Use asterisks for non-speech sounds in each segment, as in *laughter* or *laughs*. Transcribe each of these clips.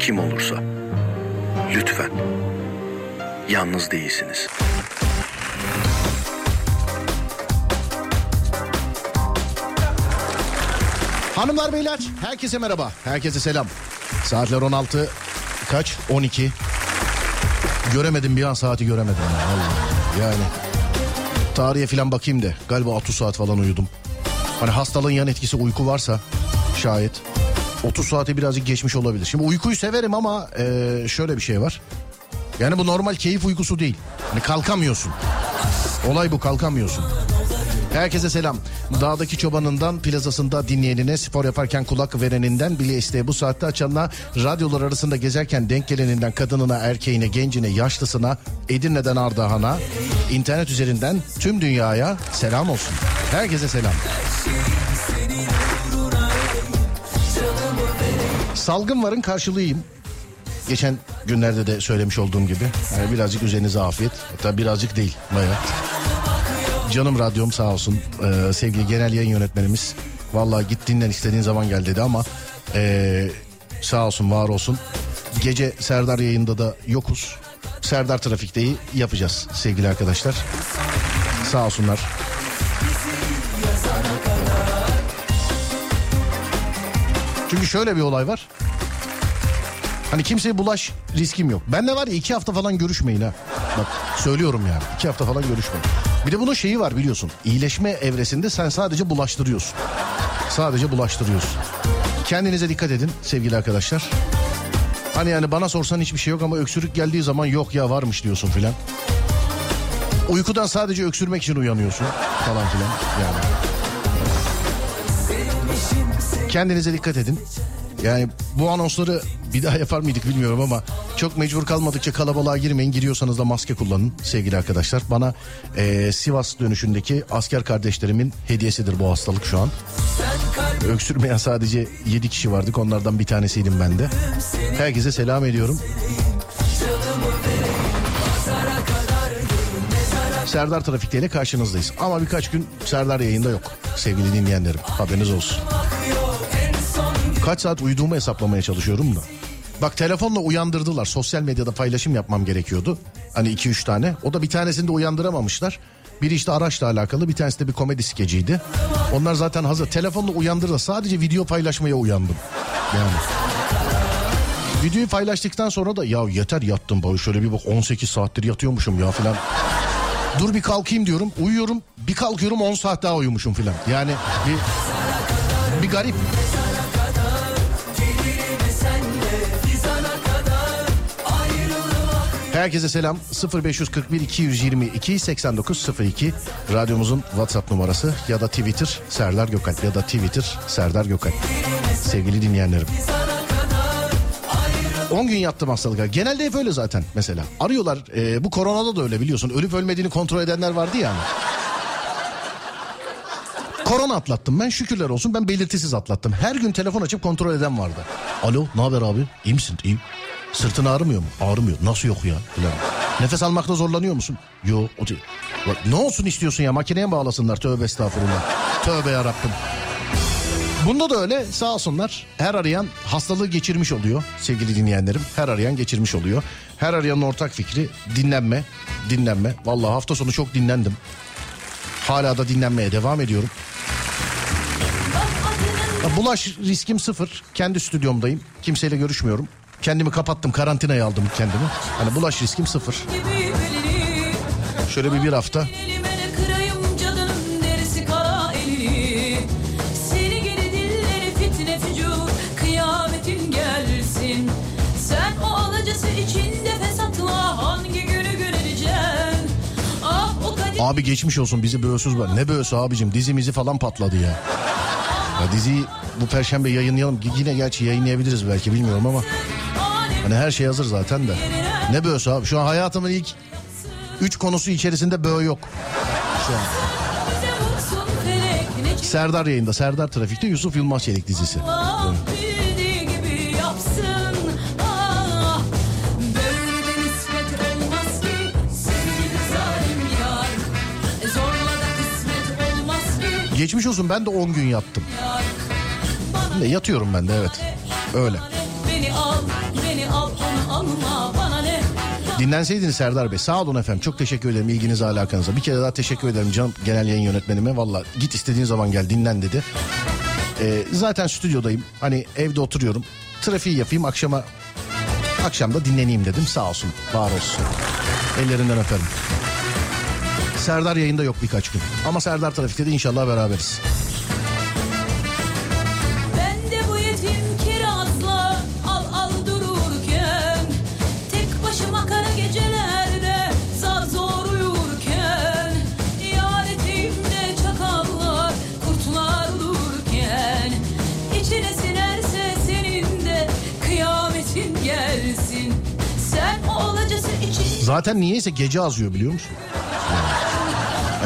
kim olursa lütfen yalnız değilsiniz. Hanımlar beyler herkese merhaba. Herkese selam. Saatler 16 kaç? 12. Göremedim bir an saati göremedim. Ya, vallahi. Yani tarihe falan bakayım da galiba 30 saat falan uyudum. Hani hastalığın yan etkisi uyku varsa şayet 30 saate birazcık geçmiş olabilir. Şimdi uykuyu severim ama e, şöyle bir şey var. Yani bu normal keyif uykusu değil. Hani kalkamıyorsun. Olay bu kalkamıyorsun. Herkese selam. Dağdaki çobanından plazasında dinleyenine, spor yaparken kulak vereninden, bile isteye bu saatte açanına, radyolar arasında gezerken denk geleninden kadınına, erkeğine, gencine, yaşlısına, Edirne'den Ardahan'a, internet üzerinden tüm dünyaya selam olsun. Herkese selam. Salgın varın karşılığıyım. Geçen günlerde de söylemiş olduğum gibi. Yani birazcık üzerinize afiyet. Hatta birazcık değil. Bayağı. Canım radyom sağ olsun. Ee, sevgili genel yayın yönetmenimiz. Vallahi git dinlen istediğin zaman gel dedi ama ee, sağ olsun var olsun. Gece Serdar yayında da yokuz. Serdar Trafik'teyi yapacağız sevgili arkadaşlar. Sağ olsunlar. Çünkü şöyle bir olay var. Hani kimseye bulaş riskim yok. Ben de var ya iki hafta falan görüşmeyin ha. Bak söylüyorum yani iki hafta falan görüşmeyin. Bir de bunun şeyi var biliyorsun. İyileşme evresinde sen sadece bulaştırıyorsun. Sadece bulaştırıyorsun. Kendinize dikkat edin sevgili arkadaşlar. Hani yani bana sorsan hiçbir şey yok ama öksürük geldiği zaman yok ya varmış diyorsun filan. Uykudan sadece öksürmek için uyanıyorsun falan filan yani. Kendinize dikkat edin. Yani bu anonsları bir daha yapar mıydık bilmiyorum ama çok mecbur kalmadıkça kalabalığa girmeyin. Giriyorsanız da maske kullanın sevgili arkadaşlar. Bana e, Sivas dönüşündeki asker kardeşlerimin hediyesidir bu hastalık şu an. Öksürmeyen sadece 7 kişi vardık onlardan bir tanesiydim ben de. Herkese selam ediyorum. Serdar Trafik'te ile karşınızdayız. Ama birkaç gün Serdar yayında yok sevgili dinleyenlerim. Haberiniz olsun. Kaç saat uyuduğumu hesaplamaya çalışıyorum da. Bak telefonla uyandırdılar. Sosyal medyada paylaşım yapmam gerekiyordu. Hani iki üç tane. O da bir tanesini de uyandıramamışlar. Biri işte araçla alakalı bir tanesi de bir komedi skeciydi. Onlar zaten hazır. Telefonla uyandırdı. Sadece video paylaşmaya uyandım. Yani. Videoyu paylaştıktan sonra da ya yeter yattım. Bak şöyle bir bak 18 saattir yatıyormuşum ya filan. Dur bir kalkayım diyorum. Uyuyorum. Bir kalkıyorum 10 saat daha uyumuşum filan. Yani bir bir garip. Herkese selam 0541 222 8902 radyomuzun WhatsApp numarası ya da Twitter Serdar Gökalp ya da Twitter Serdar Gökalp sevgili dinleyenlerim. 10 gün yattım hastalığa. Genelde hep öyle zaten mesela. Arıyorlar e, bu koronada da öyle biliyorsun. Ölüp ölmediğini kontrol edenler vardı yani. Korona atlattım ben şükürler olsun ben belirtisiz atlattım. Her gün telefon açıp kontrol eden vardı. Alo ne haber abi iyi misin? İyiyim. Sırtın ağrımıyor mu? Ağrımıyor. Nasıl yok ya? Falan. Nefes almakta zorlanıyor musun? Yok. O değil. Ne olsun istiyorsun ya? Makineye mi bağlasınlar? Tövbe estağfurullah. Tövbe yarabbim. Bunda da öyle sağ olsunlar. Her arayan hastalığı geçirmiş oluyor sevgili dinleyenlerim. Her arayan geçirmiş oluyor. Her arayanın ortak fikri dinlenme, dinlenme. Vallahi hafta sonu çok dinlendim. Hala da dinlenmeye devam ediyorum. Bulaş riskim sıfır. Kendi stüdyomdayım. Kimseyle görüşmüyorum. Kendimi kapattım karantinaya aldım kendimi. Hani bulaş riskim sıfır. Şöyle bir bir hafta. Abi geçmiş olsun bizi böğüsüz var. Ne böğüsü abicim dizimizi falan patladı ya. Ya diziyi bu perşembe yayınlayalım. Yine gerçi yayınlayabiliriz belki bilmiyorum ama Hani her şey hazır zaten de. Ne böğüsü abi? Şu an hayatımın ilk üç konusu içerisinde böğ yok. Şu an. Serdar yayında. Serdar Trafik'te Yusuf Yılmaz Çelik dizisi. Geçmiş olsun ben de 10 gün yattım. Yatıyorum ben de evet. Öyle. Dinlenseydiniz Serdar Bey. Sağ olun efendim. Çok teşekkür ederim ilginize alakanıza. Bir kere daha teşekkür ederim Can Genel Yayın Yönetmenime. Valla git istediğin zaman gel dinlen dedi. Ee, zaten stüdyodayım. Hani evde oturuyorum. Trafiği yapayım akşama akşam da dinleneyim dedim. Sağ olsun. Var olsun. Ellerinden öperim. Serdar yayında yok birkaç gün. Ama Serdar Trafik'te de inşallah beraberiz. Zaten niyeyse gece azıyor biliyor musun?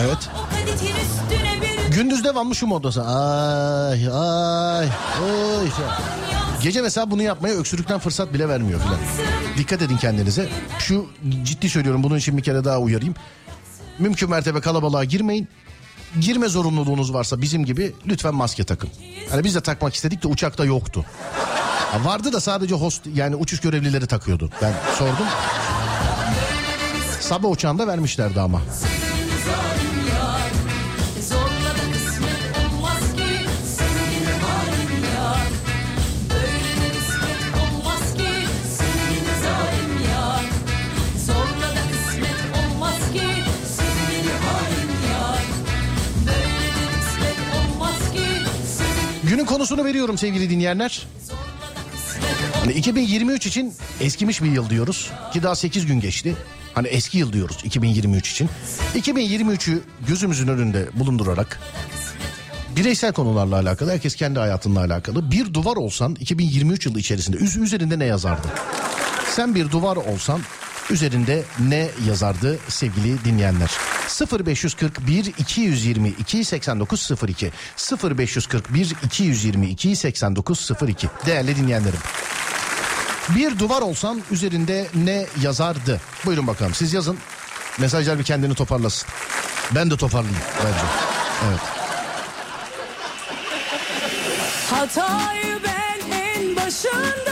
Evet. Gündüz devamlı şu moddasın. Ay ay ay. Gece mesela bunu yapmaya öksürükten fırsat bile vermiyor filan. Dikkat edin kendinize. Şu ciddi söylüyorum bunun için bir kere daha uyarayım. Mümkün mertebe kalabalığa girmeyin. Girme zorunluluğunuz varsa bizim gibi lütfen maske takın. Hani biz de takmak istedik de uçakta yoktu. Ha vardı da sadece host yani uçuş görevlileri takıyordu. Ben sordum. Sabah uçağında vermişlerdi ama. Günün konusunu veriyorum sevgili dinleyenler. Hani 2023 için eskimiş bir yıl diyoruz ki daha 8 gün geçti. Hani eski yıl diyoruz 2023 için. 2023'ü gözümüzün önünde bulundurarak bireysel konularla alakalı herkes kendi hayatınla alakalı bir duvar olsan 2023 yılı içerisinde üz- üzerinde ne yazardı? Sen bir duvar olsan üzerinde ne yazardı sevgili dinleyenler? 0541 222 8902 0541 222 8902 değerli dinleyenlerim. Bir duvar olsan üzerinde ne yazardı? Buyurun bakalım siz yazın. Mesajlar bir kendini toparlasın. Ben de toparlayayım bence. Evet. Hatayı ben en başında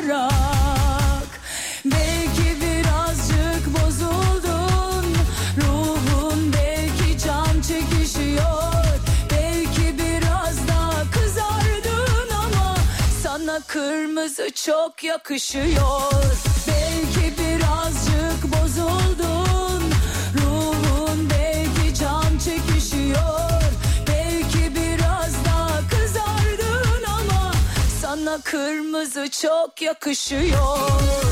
kaçırarak Belki birazcık bozuldun ruhun belki can çekişiyor. Belki biraz daha kızardın ama sana kırmızı çok yakışıyor kırmızı çok yakışıyor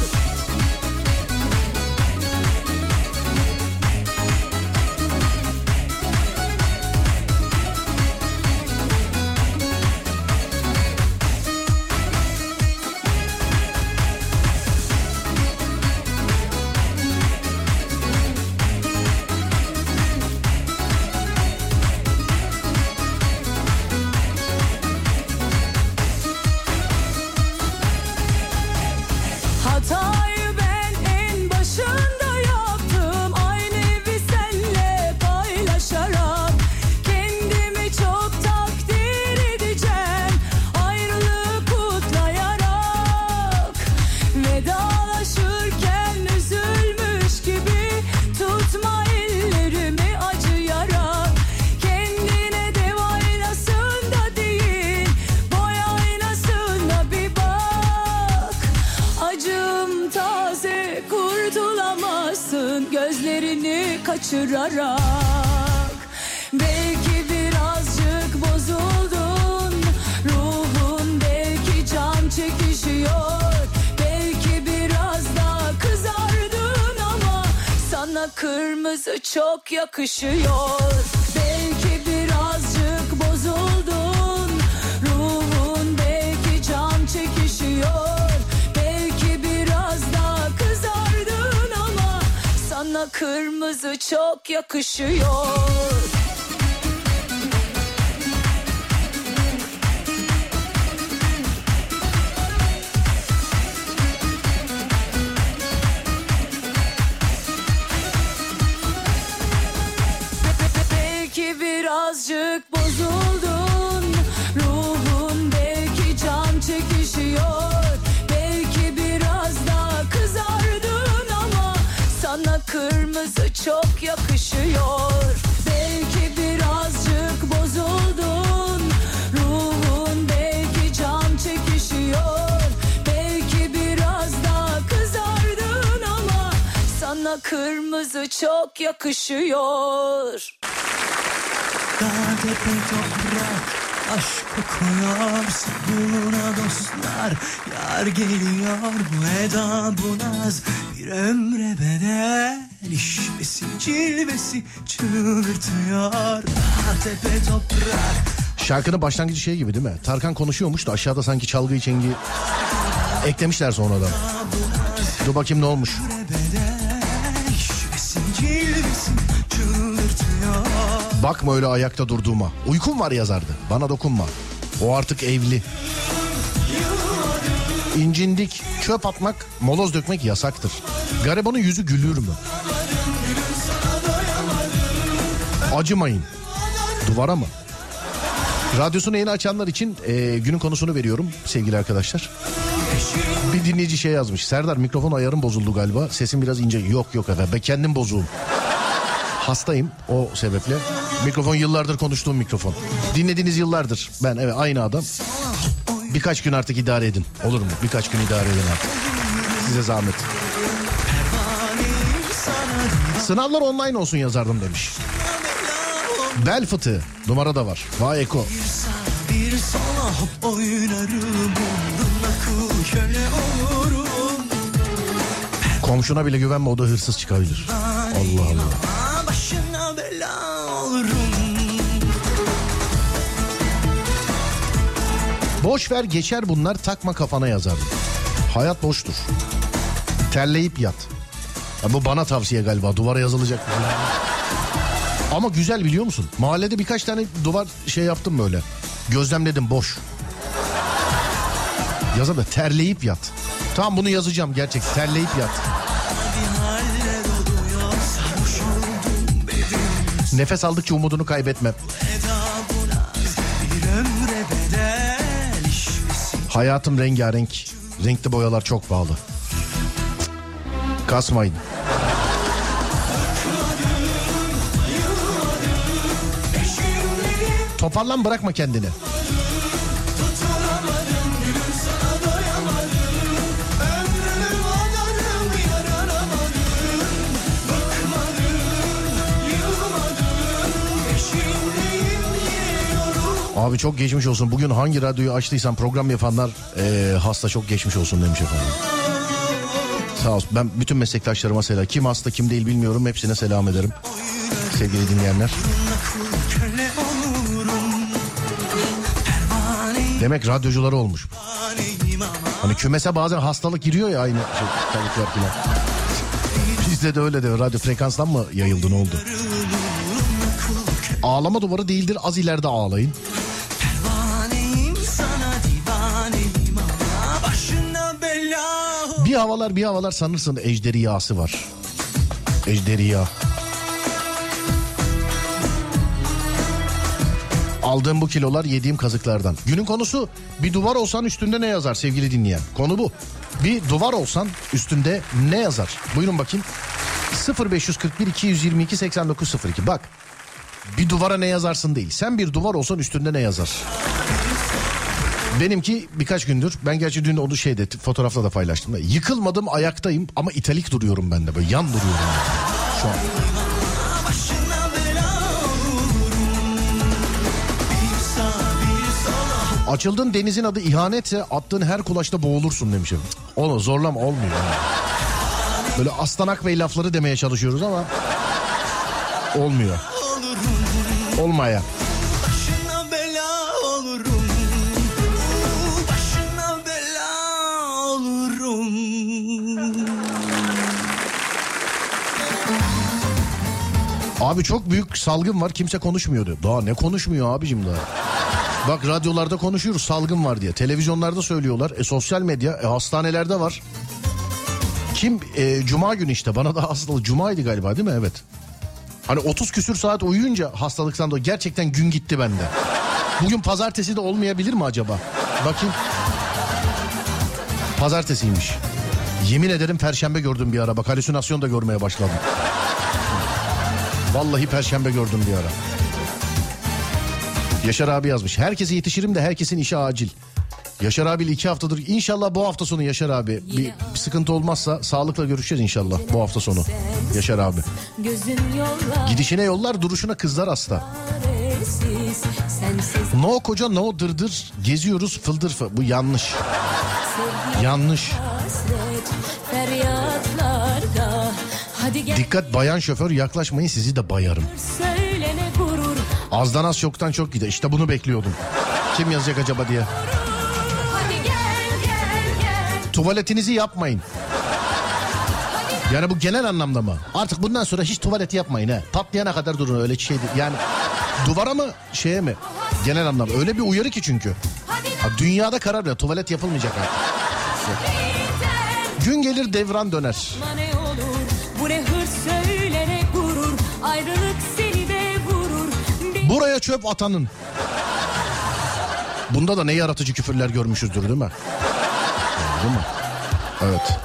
kaçırarak Belki birazcık bozuldun Ruhun belki can çekişiyor Belki biraz daha kızardın ama Sana kırmızı çok yakışıyor kırmızı çok yakışıyor. Belki birazcık bozuldun Ruhun belki can çekişiyor kırmızı çok yakışıyor. Belki birazcık bozuldun. Ruhun belki can çekişiyor. Belki biraz daha kızardın ama Sana kırmızı çok yakışıyor. Dağ tepe toprak aşkı koyar Sabuna dostlar yar geliyor. Bu eda bu naz. bir ömre bedel İşvesi cilvesi çıldırtıyor Dağ tepe toprak Şarkının başlangıcı şey gibi değil mi? Tarkan konuşuyormuş da aşağıda sanki çalgı çengi eklemişler sonradan. Dur bakayım ne olmuş. Bakma öyle ayakta durduğuma. Uykum var yazardı. Bana dokunma. O artık evli. İncindik. Çöp atmak, moloz dökmek yasaktır. Garibanın yüzü gülür mü? Acımayın. Duvara mı? Radyosunu yeni açanlar için e, günün konusunu veriyorum sevgili arkadaşlar. Bir dinleyici şey yazmış. Serdar mikrofon ayarım bozuldu galiba. Sesim biraz ince. Yok yok efendim. Ben kendim bozuğum. Hastayım o sebeple. Mikrofon yıllardır konuştuğum mikrofon. Dinlediğiniz yıllardır. Ben evet aynı adam. Birkaç gün artık idare edin. Olur mu? Birkaç gün idare edin artık. Size zahmet. Sınavlar online olsun yazardım demiş. Bel fıtığı. Numara da var. Vay Eko. Bir hop oynarım Komşuna bile güvenme o da hırsız çıkabilir. Allah Allah. Boş ver geçer bunlar takma kafana yazardım. Hayat boştur. Terleyip yat. Ya bu bana tavsiye galiba duvara yazılacak. Ama güzel biliyor musun? Mahallede birkaç tane duvar şey yaptım böyle. Gözlemledim boş. Yazalım terleyip yat. Tamam bunu yazacağım gerçek terleyip yat. Nefes aldıkça umudunu kaybetme. Hayatım rengarenk. Renkli boyalar çok pahalı. Kasmayın. Toparlan bırakma kendini. Abi çok geçmiş olsun. Bugün hangi radyoyu açtıysam program yapanlar eee, hasta çok geçmiş olsun demiş efendim. Sağ olsun. Ben bütün meslektaşlarıma selam. Kim hasta kim değil bilmiyorum. Hepsine selam ederim. Sevgili dinleyenler. Demek radyocuları olmuş. Hani kümese bazen hastalık giriyor ya aynı şey. *laughs* Bizde de öyle de radyo frekanstan mı yayıldı ne oldu? Ağlama duvarı değildir az ileride ağlayın. Bir havalar bir havalar sanırsın ejderiyası var. Ejderiya. Aldığım bu kilolar yediğim kazıklardan. Günün konusu bir duvar olsan üstünde ne yazar sevgili dinleyen? Konu bu. Bir duvar olsan üstünde ne yazar? Buyurun bakayım. 0541 222 8902 bak. Bir duvara ne yazarsın değil. Sen bir duvar olsan üstünde ne yazar? Benimki birkaç gündür. Ben gerçi dün onu şeyde fotoğrafla da paylaştım. Da. Yıkılmadım ayaktayım ama italik duruyorum ben de. Böyle yan duruyorum. Yani. Şu an. Açıldığın denizin adı ihanetse attığın her kulaçta boğulursun demişim. Onu zorlama olmuyor. Yani. Böyle aslanak bey lafları demeye çalışıyoruz ama olmuyor. Olmaya. Abi çok büyük salgın var kimse konuşmuyor diyor. Daha ne konuşmuyor abicim daha. Bak radyolarda konuşuyoruz salgın var diye. Televizyonlarda söylüyorlar. E sosyal medya e, hastanelerde var. Kim e, cuma günü işte bana da hastalık cumaydı galiba değil mi? Evet. Hani 30 küsür saat uyuyunca hastalıktan da gerçekten gün gitti bende. Bugün pazartesi de olmayabilir mi acaba? Bakayım. Pazartesiymiş. Yemin ederim perşembe gördüm bir ara. Bak halüsinasyon da görmeye başladım. Vallahi perşembe gördüm bir ara. Yaşar abi yazmış. Herkese yetişirim de herkesin işi acil. Yaşar abiyle iki haftadır. İnşallah bu hafta sonu Yaşar abi. Bir, bir sıkıntı olmazsa sağlıkla görüşeceğiz inşallah bu hafta sonu. Yaşar abi. Gidişine yollar duruşuna kızlar hasta. No koca no dırdır. Geziyoruz fıldır fı. Bu yanlış. Yanlış. Dikkat bayan şoför yaklaşmayın sizi de bayarım. Azdan az çoktan çok gider. İşte bunu bekliyordum. Kim yazacak acaba diye. Tuvaletinizi yapmayın. Yani bu genel anlamda mı? Artık bundan sonra hiç tuvaleti yapmayın ha. Patlayana kadar durun öyle şey değil. Yani duvara mı şeye mi? Genel anlamda. Öyle bir uyarı ki çünkü. Ha, dünyada karar ver tuvalet yapılmayacak artık. Gün gelir devran döner. Buraya çöp atanın. Bunda da ne yaratıcı küfürler görmüşüzdür değil mi? Değil mi? Evet.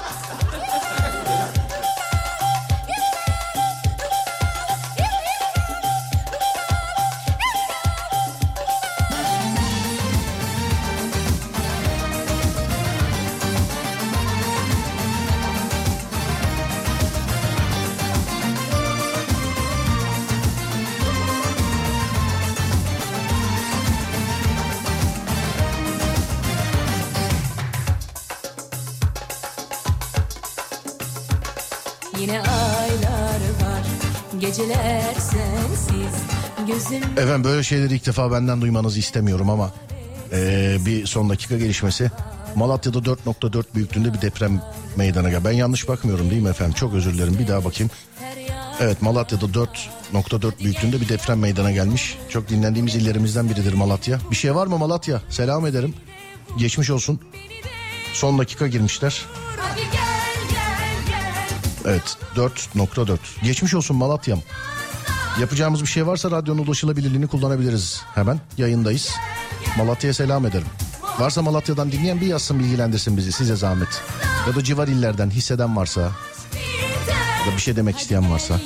Efendim böyle şeyleri ilk defa benden duymanızı istemiyorum ama eee, bir son dakika gelişmesi. Malatya'da 4.4 büyüklüğünde bir deprem meydana geldi. Ben yanlış bakmıyorum değil mi efendim? Çok özür dilerim. Bir daha bakayım. Evet Malatya'da 4.4 büyüklüğünde bir deprem meydana gelmiş. Çok dinlendiğimiz illerimizden biridir Malatya. Bir şey var mı Malatya? Selam ederim. Geçmiş olsun. Son dakika girmişler. Evet 4.4. Geçmiş olsun Malatya'm. Yapacağımız bir şey varsa radyonun ulaşılabilirliğini kullanabiliriz. Hemen yayındayız. Malatya'ya selam ederim. Varsa Malatya'dan dinleyen bir yazsın bilgilendirsin bizi size zahmet. Ya da civar illerden hisseden varsa ya da bir şey demek isteyen varsa.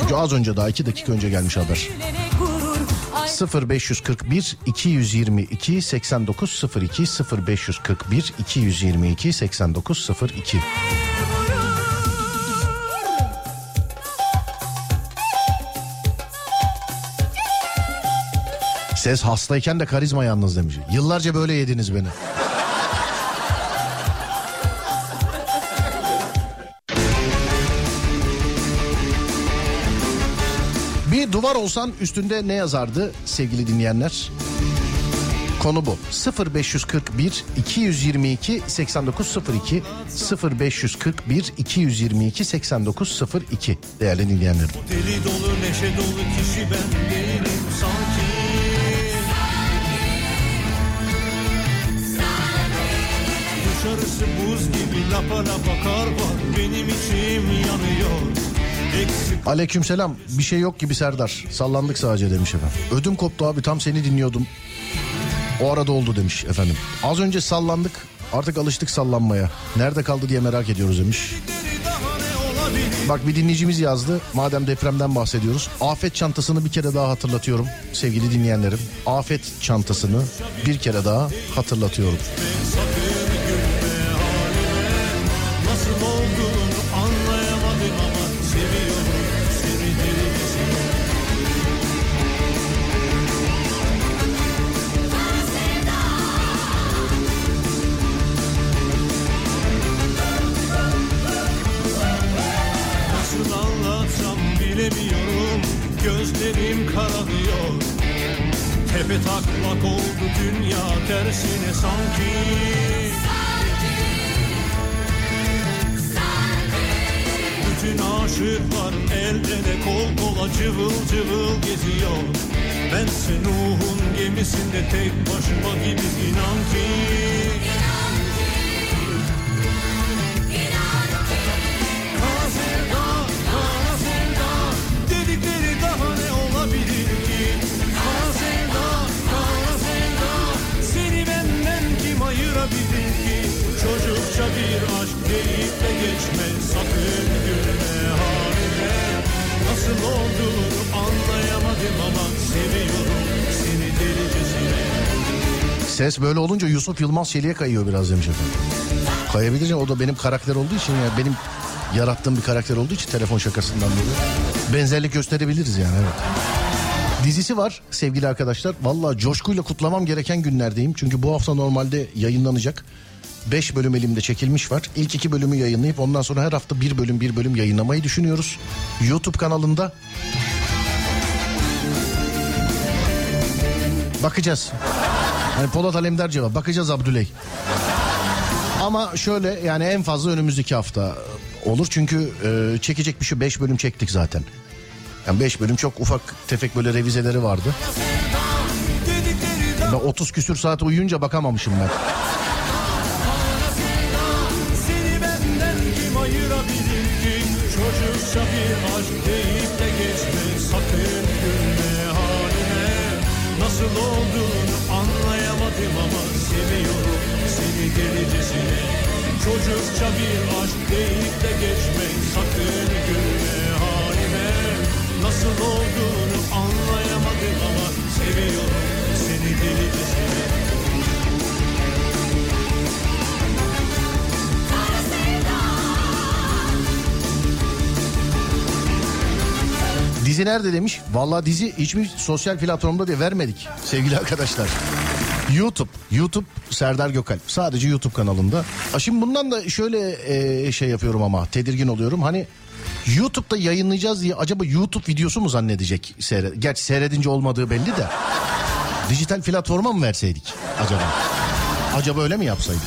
Çünkü az önce daha iki dakika önce gelmiş haber. söylene gurur Ay 0541 222 8902 0541 222 8902 Ses hastayken de karizma yalnız demiş. Yıllarca böyle yediniz beni. Bir duvar olsan üstünde ne yazardı sevgili dinleyenler? Konu bu. 0541 222 8902 0541 222 8902 değerli dinleyenlerim. Deli dolu neşe dolu kişi ben değilim sanki Dışarısı buz gibi lapa lapa kar var Benim içim yanıyor Aleykümselam bir şey yok gibi Serdar. Sallandık sadece demiş efendim. Ödüm koptu abi tam seni dinliyordum. O arada oldu demiş efendim. Az önce sallandık artık alıştık sallanmaya. Nerede kaldı diye merak ediyoruz demiş. Bak bir dinleyicimiz yazdı. Madem depremden bahsediyoruz. Afet çantasını bir kere daha hatırlatıyorum sevgili dinleyenlerim. Afet çantasını bir kere daha hatırlatıyorum. Ses böyle olunca Yusuf Yılmaz Çelik'e kayıyor biraz demiş efendim. Kayabilir ya o da benim karakter olduğu için ya benim yarattığım bir karakter olduğu için telefon şakasından dolayı. Benzerlik gösterebiliriz yani evet. Dizisi var sevgili arkadaşlar. Valla coşkuyla kutlamam gereken günlerdeyim. Çünkü bu hafta normalde yayınlanacak. 5 bölüm elimde çekilmiş var. İlk iki bölümü yayınlayıp ondan sonra her hafta bir bölüm bir bölüm yayınlamayı düşünüyoruz. YouTube kanalında. Bakacağız. Hani Polat Alemdar cevap. Bakacağız Abdüley. Ama şöyle yani en fazla önümüzdeki hafta olur. Çünkü e, çekecek bir şey 5 bölüm çektik zaten. Yani 5 bölüm çok ufak tefek böyle revizeleri vardı. Ben 30 küsür saat uyuyunca bakamamışım ben. Nasıl olduğunu anlayamadım ama Seviyorum seni delicesine Çocukça bir aşk deyip de geçme Sakın gülme halime Nasıl olduğunu anlayamadım ama Seviyorum seni delicesine Dizi nerede demiş? Vallahi dizi hiçbir sosyal platformda diye vermedik sevgili arkadaşlar. YouTube, YouTube Serdar Gökalp. Sadece YouTube kanalında. Ha şimdi bundan da şöyle e, şey yapıyorum ama tedirgin oluyorum. Hani YouTube'da yayınlayacağız diye acaba YouTube videosu mu zannedecek? Seyre Gerçi seyredince olmadığı belli de. Dijital platforma mı verseydik acaba? Acaba öyle mi yapsaydık?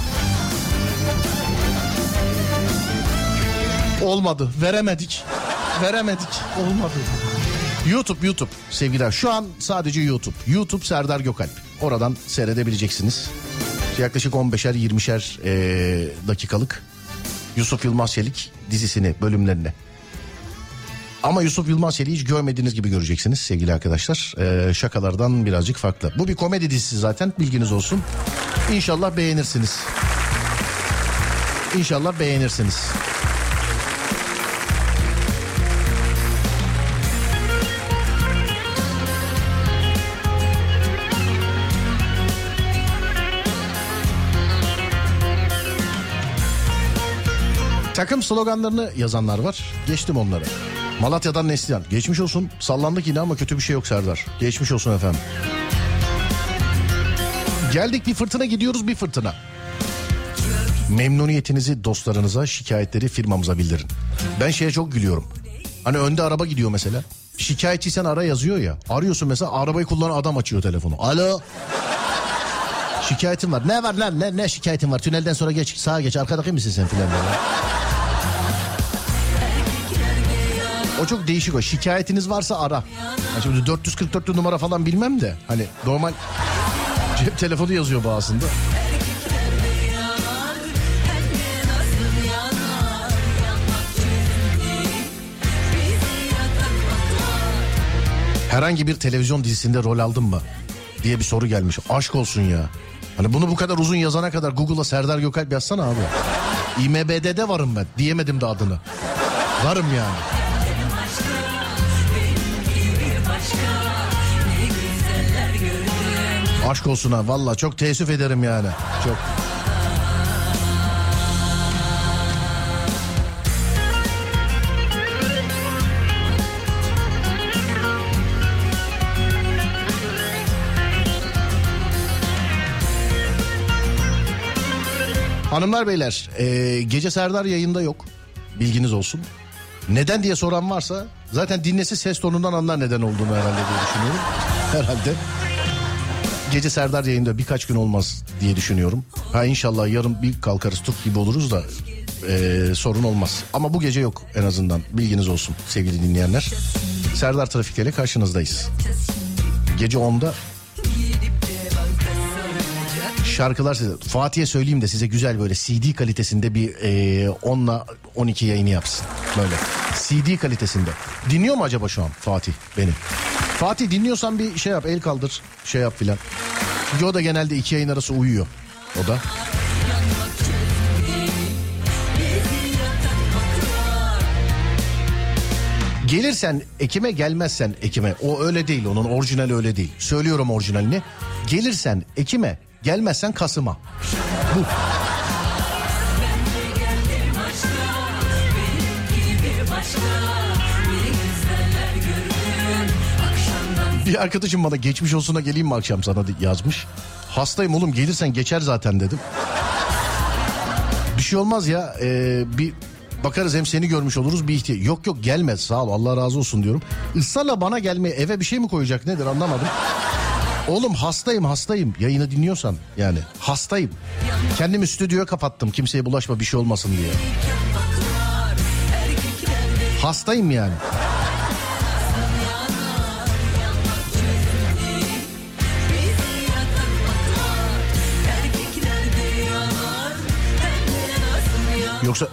Olmadı. Veremedik. Veremedik. Olmadı. YouTube YouTube sevgiler. Şu an sadece YouTube. YouTube Serdar Gökalp. Oradan seyredebileceksiniz. Yaklaşık 15'er 20'şer eee, dakikalık Yusuf Yılmaz Çelik dizisini bölümlerini. Ama Yusuf Yılmaz Çelik'i hiç görmediğiniz gibi göreceksiniz sevgili arkadaşlar. Eee, şakalardan birazcık farklı. Bu bir komedi dizisi zaten bilginiz olsun. İnşallah beğenirsiniz. İnşallah beğenirsiniz. Takım sloganlarını yazanlar var. Geçtim onları. Malatya'dan Neslihan. Geçmiş olsun. Sallandık yine ama kötü bir şey yok Serdar. Geçmiş olsun efendim. Geldik bir fırtına gidiyoruz bir fırtına. Memnuniyetinizi dostlarınıza, şikayetleri firmamıza bildirin. Ben şeye çok gülüyorum. Hani önde araba gidiyor mesela. Şikayetçiysen ara yazıyor ya. Arıyorsun mesela arabayı kullanan adam açıyor telefonu. Alo. Şikayetim var. Ne var lan? Ne, ne şikayetin var? Tünelden sonra geç sağa geç. Arkadaki misin sen filan O çok değişik o. Şikayetiniz varsa ara. Ha şimdi 444 numara falan bilmem de. Hani normal cep telefonu yazıyor bazısında. Herhangi bir televizyon dizisinde rol aldın mı? diye bir soru gelmiş. Aşk olsun ya. Hani bunu bu kadar uzun yazana kadar Google'a Serdar Gökalp yazsana abi. IMBD'de varım ben. Diyemedim de adını. Varım yani. Aşk olsun ha valla çok teessüf ederim yani. Çok. Hanımlar beyler e, gece Serdar yayında yok. Bilginiz olsun. Neden diye soran varsa zaten dinlesi ses tonundan anlar neden olduğunu herhalde diye düşünüyorum. Herhalde. Gece Serdar yayında birkaç gün olmaz diye düşünüyorum. Ha inşallah yarın bir kalkarız Türk gibi oluruz da e, sorun olmaz. Ama bu gece yok en azından bilginiz olsun sevgili dinleyenler. Serdar Trafik'te karşınızdayız. Gece 10'da şarkılar size. Fatih'e söyleyeyim de size güzel böyle CD kalitesinde bir e, 10 ile 12 yayını yapsın. Böyle CD kalitesinde. Dinliyor mu acaba şu an Fatih beni? Fatih dinliyorsan bir şey yap el kaldır şey yap filan. Çünkü o da genelde iki yayın arası uyuyor. O da. Gelirsen Ekim'e gelmezsen Ekim'e o öyle değil onun orijinali öyle değil. Söylüyorum orijinalini. Gelirsen Ekim'e gelmezsen Kasım'a. Bu. Bir arkadaşım bana geçmiş olsuna geleyim mi akşam sana yazmış. Hastayım oğlum gelirsen geçer zaten dedim. Bir şey olmaz ya ee, bir bakarız hem seni görmüş oluruz bir ihtiyaç. Yok yok gelmez sağ ol Allah razı olsun diyorum. Israrla bana gelmeye eve bir şey mi koyacak nedir anlamadım. Oğlum hastayım hastayım yayını dinliyorsan yani hastayım. Kendimi stüdyoya kapattım kimseye bulaşma bir şey olmasın diye. Hastayım yani. Yoksa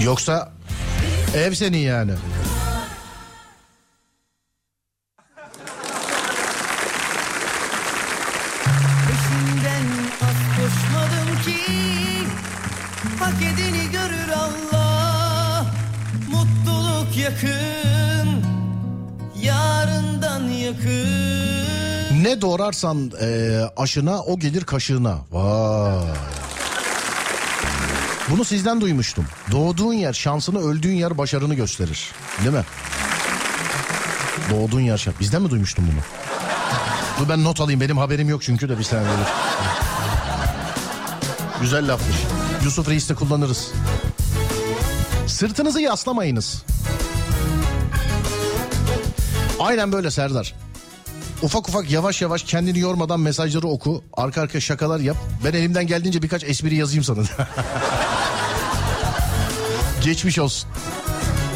yoksa ev senin yani. Peşinden az koşmadım ki Hak edeni görür Allah Mutluluk yakın Yarından yakın Ne doğrarsan e, aşına o gelir kaşığına. Vay. Bunu sizden duymuştum. Doğduğun yer şansını öldüğün yer başarını gösterir. Değil mi? Doğduğun yer şans. Bizden mi duymuştum bunu? Dur ben not alayım benim haberim yok çünkü de bir saniye. dur. Güzel lafmış. Yusuf Reis'te kullanırız. Sırtınızı yaslamayınız. Aynen böyle Serdar. Ufak ufak yavaş yavaş kendini yormadan mesajları oku. Arka arka şakalar yap. Ben elimden geldiğince birkaç espri yazayım sana. *laughs* Geçmiş olsun.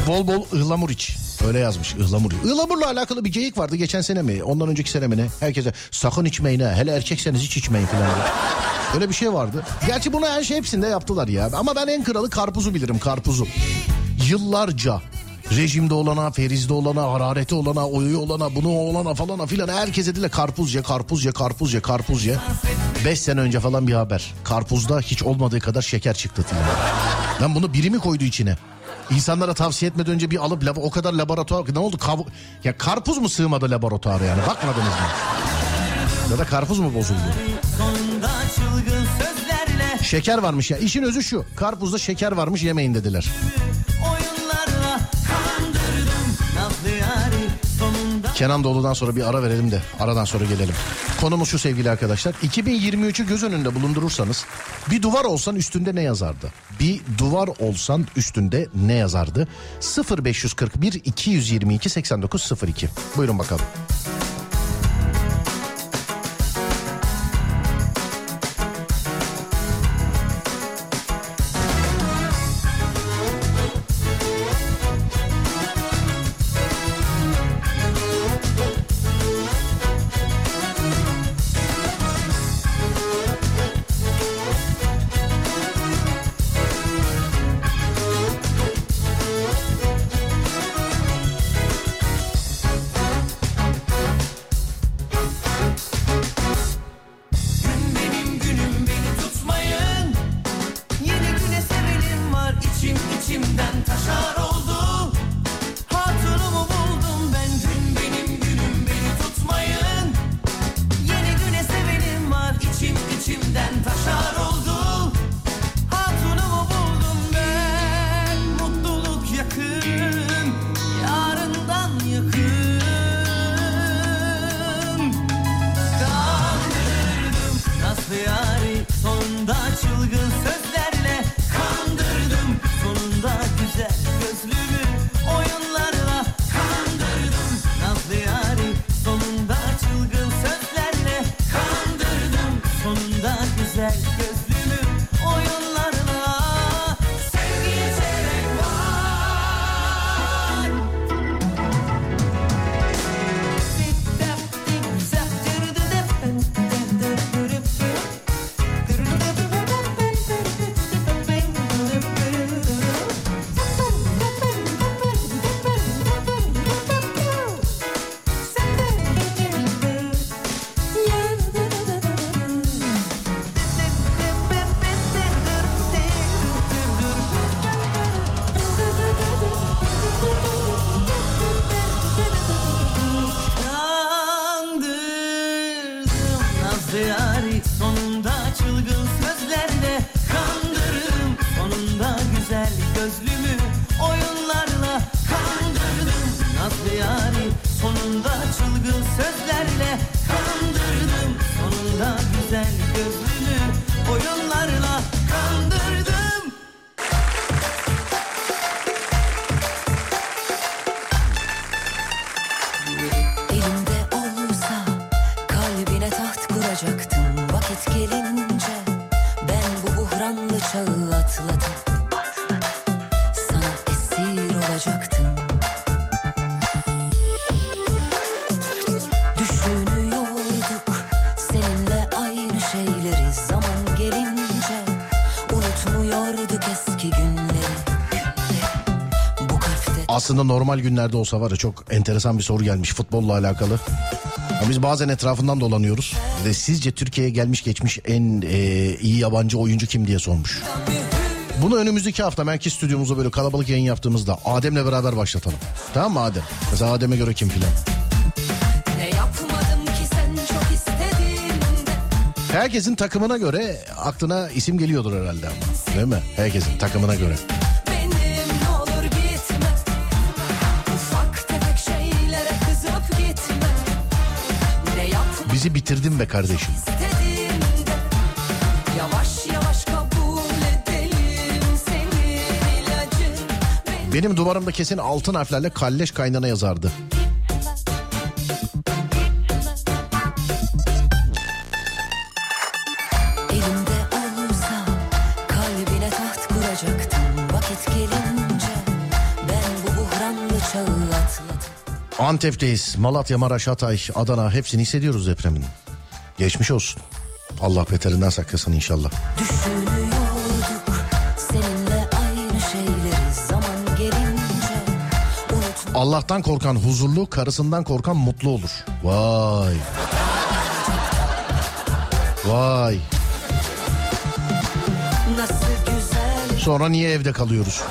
Bol bol ıhlamur iç. Öyle yazmış ıhlamur. Ihlamurla alakalı bir geyik vardı geçen sene mi? Ondan önceki sene mi ne? Herkese sakın içmeyin ha. Hele erkekseniz hiç içmeyin falan. Öyle bir şey vardı. Gerçi bunu her şey hepsinde yaptılar ya. Ama ben en kralı karpuzu bilirim karpuzu. Yıllarca rejimde olana, ferizde olana, harareti olana, oyu olana, bunu olana falana filan herkese dile karpuz ye, karpuz ye, karpuz ye, karpuz ye. Beş sene önce falan bir haber. Karpuzda hiç olmadığı kadar şeker çıktı. Lan bunu biri mi koydu içine? İnsanlara tavsiye etmeden önce bir alıp labo- o kadar laboratuvar ne oldu? Kav- ya karpuz mu sığmadı laboratuvara yani? Bakmadınız mı? Ya da karpuz mu bozuldu? Şeker varmış ya. İşin özü şu. Karpuzda şeker varmış yemeyin dediler. Kenan Doğulu'dan sonra bir ara verelim de aradan sonra gelelim. Konumuz şu sevgili arkadaşlar. 2023'ü göz önünde bulundurursanız bir duvar olsan üstünde ne yazardı? Bir duvar olsan üstünde ne yazardı? 0541 222 8902. Buyurun bakalım. Aslında normal günlerde olsa var ya çok enteresan bir soru gelmiş futbolla alakalı. Biz bazen etrafından dolanıyoruz ve sizce Türkiye'ye gelmiş geçmiş en e, iyi yabancı oyuncu kim diye sormuş. Bunu önümüzdeki hafta belki stüdyomuzda böyle kalabalık yayın yaptığımızda Adem'le beraber başlatalım. Tamam mı Adem? Mesela Adem'e göre kim filan. Herkesin takımına göre aklına isim geliyordur herhalde ama. Değil mi? Herkesin takımına göre. Bizi bitirdin be kardeşim. Benim duvarımda kesin altın harflerle kalleş kaynana yazardı. Antep'teyiz. Malatya, Maraş, Hatay, Adana hepsini hissediyoruz depremin. Geçmiş olsun. Allah beterinden saklasın inşallah. Allah'tan korkan huzurlu, karısından korkan mutlu olur. Vay. Vay. Sonra niye evde kalıyoruz?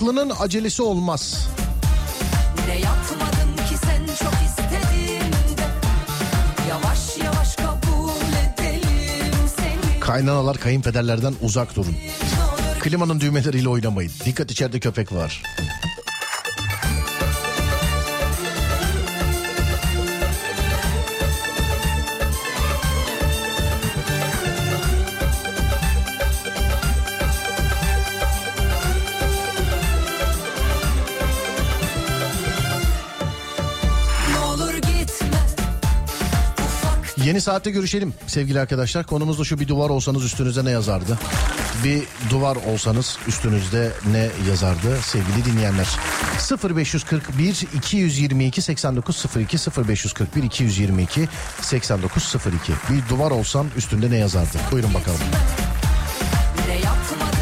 Haklının acelesi olmaz. Ne yapmadım ki sen çok Yavaş yavaş kabul edelim seni Kaynanalar kayınpederlerden uzak durun. Klimanın düğmeleriyle oynamayın. Dikkat içeride köpek var. Yeni saatte görüşelim sevgili arkadaşlar. Konumuz da şu bir duvar olsanız üstünüze ne yazardı? Bir duvar olsanız üstünüzde ne yazardı sevgili dinleyenler? 0541 222 8902 0541 222 8902 Bir duvar olsan üstünde ne yazardı? Buyurun bakalım. ne yapmadım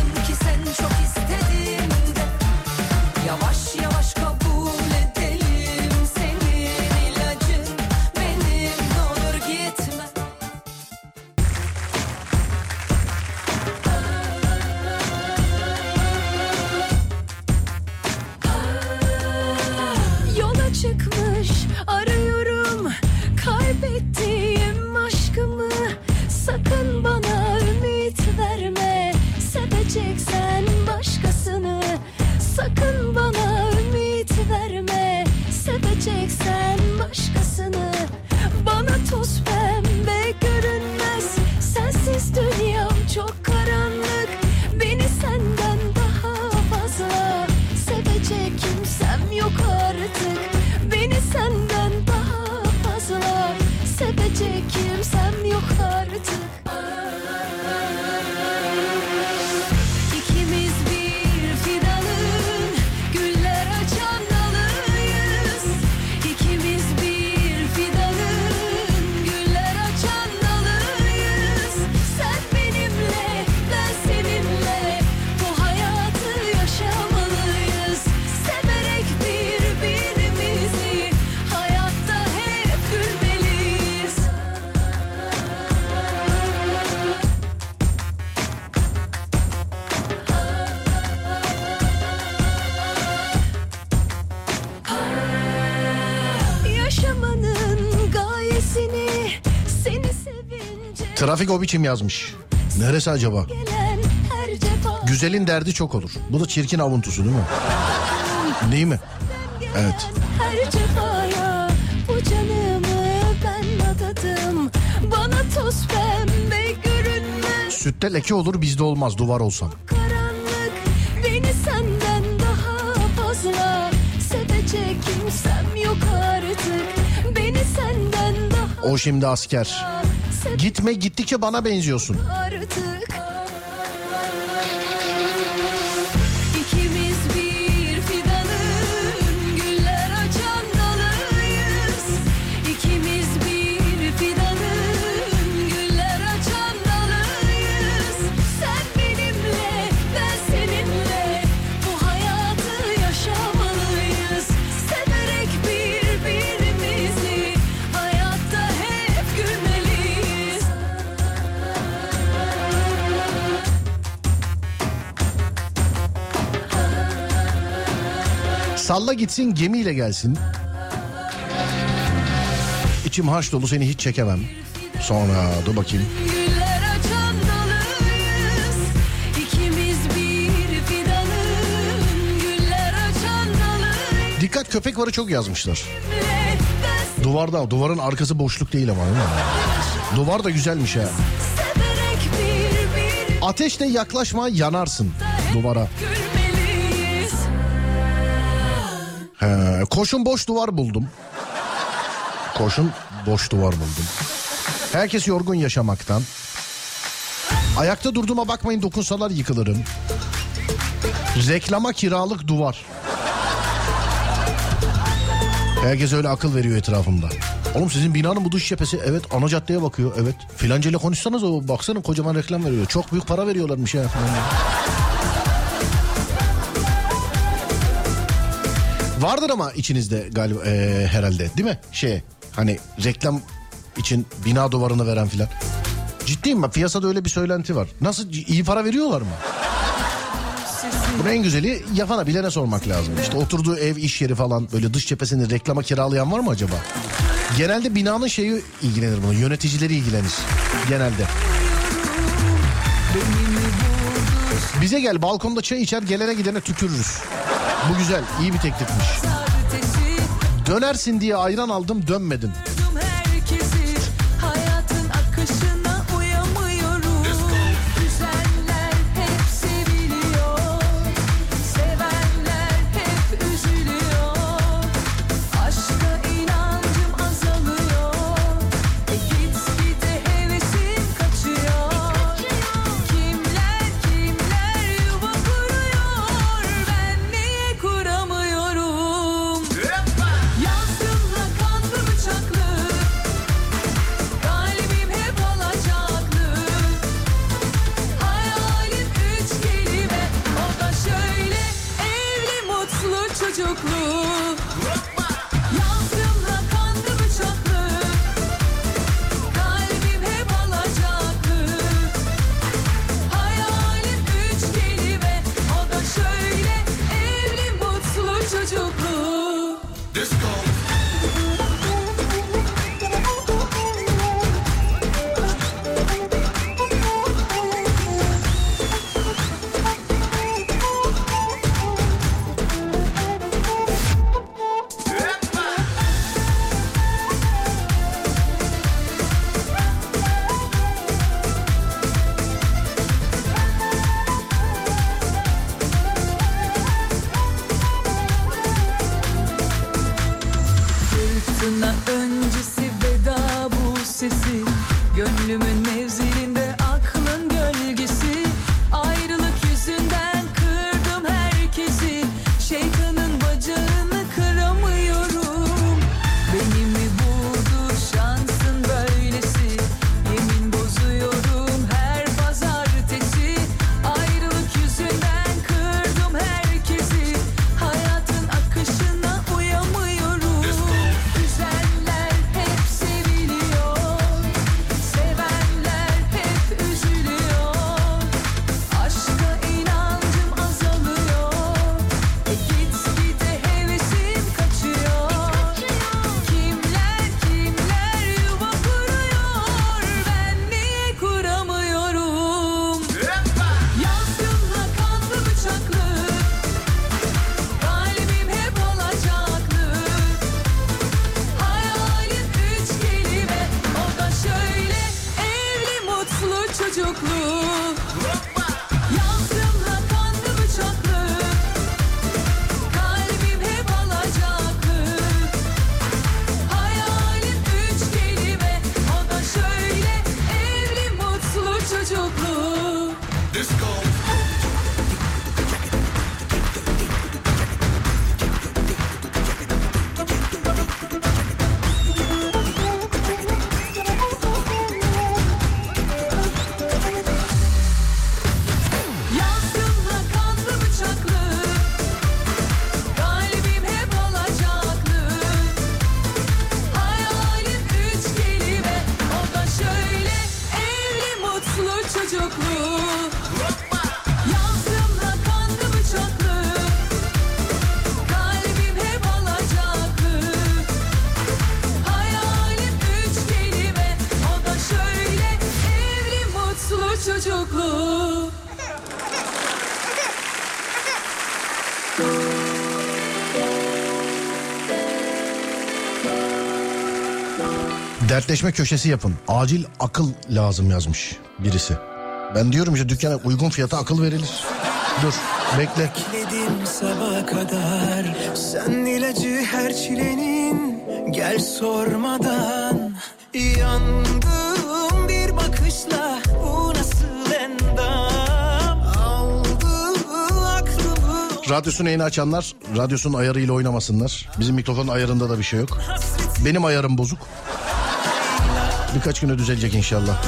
Trafik o biçim yazmış. Neresi acaba? Güzelin derdi çok olur. Bu da çirkin avuntusu değil mi? Değil mi? Evet. Her cefaya bu canımı ben adadım Bana toz pembe görünmez Sütte leke olur bizde olmaz duvar olsan. karanlık Beni senden daha fazla Sevecek kimsem yok artık Beni senden daha O şimdi asker. Gitme gittikçe bana benziyorsun. Salla gitsin gemiyle gelsin. İçim harç dolu seni hiç çekemem. Sonra dur bakayım. Dikkat köpek varı çok yazmışlar. Duvarda duvarın arkası boşluk değil ama değil mi? Duvar da güzelmiş ha. Ateşle yaklaşma yanarsın duvara. gülmeliyiz He, koşun boş duvar buldum. Koşun boş duvar buldum. Herkes yorgun yaşamaktan. Ayakta durduğuma bakmayın dokunsalar yıkılırım. Reklama kiralık duvar. Herkes öyle akıl veriyor etrafımda. Oğlum sizin binanın bu dış cephesi evet ana caddeye bakıyor evet. Filanca ile konuşsanız o baksana kocaman reklam veriyor. Çok büyük para veriyorlarmış ya falan. Vardır ama içinizde galiba eee, herhalde değil mi? Şey hani reklam için bina duvarını veren filan. Ciddiyim bak piyasada öyle bir söylenti var. Nasıl iyi para veriyorlar mı? Bunun en güzeli yapana bilene sormak lazım. İşte oturduğu ev iş yeri falan böyle dış cephesini reklama kiralayan var mı acaba? Genelde binanın şeyi ilgilenir bunu yöneticileri ilgilenir genelde. Bize gel balkonda çay içer gelene gidene tükürürüz. Bu güzel iyi bir teklifmiş. Dönersin diye ayran aldım dönmedin. Dertleşme köşesi yapın. Acil akıl lazım yazmış birisi. Ben diyorum işte dükkana uygun fiyata akıl verilir. Dur bekle. Bekledim sabaha kadar Sen ilacı her çilenin Gel sormadan Yandım bir bakışla Bu nasıl endam Aldı aklımı Radyosunu yeni açanlar radyosunun ayarıyla oynamasınlar. Bizim mikrofonun ayarında da bir şey yok. Benim ayarım bozuk. Birkaç güne düzelecek inşallah.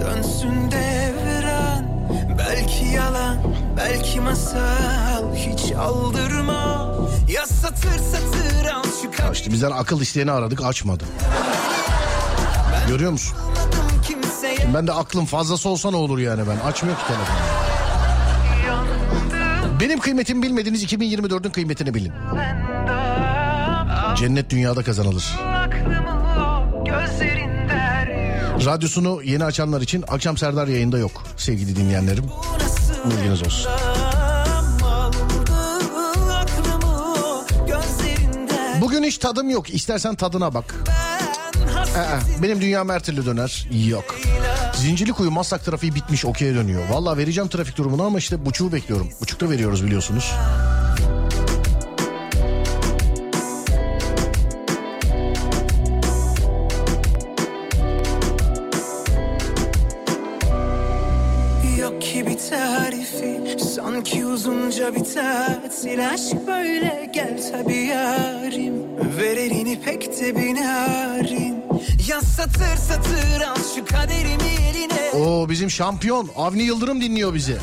Dönsün devran Belki yalan belki masal Hiç aldırma Ya satır satır al şu Ya kalbim işte bizden akıl isteyeni aradık açmadı. Görüyor musun? Ben de aklım fazlası olsa ne olur yani ben. Açmıyor ki telefonu. Benim kıymetimi bilmediğiniz 2024'ün kıymetini bilin. Cennet dünyada kazanılır. Radyosunu yeni açanlar için akşam Serdar yayında yok sevgili dinleyenlerim. Bilginiz olsun. Bugün hiç tadım yok. İstersen tadına bak. Ben Ee, hasretim benim dünya her döner. Yok. Zincirlikuyu Maslak trafiği bitmiş okey'e dönüyor. Valla vereceğim trafik durumunu ama işte buçuğu bekliyorum. Buçukta veriyoruz biliyorsunuz. Sanki uzunca bir tatil Aşk böyle gel tabi yarim Ver elini pek de bir narin Ya satır satır al şu kaderimi eline Oo bizim şampiyon Avni Yıldırım dinliyor bizi.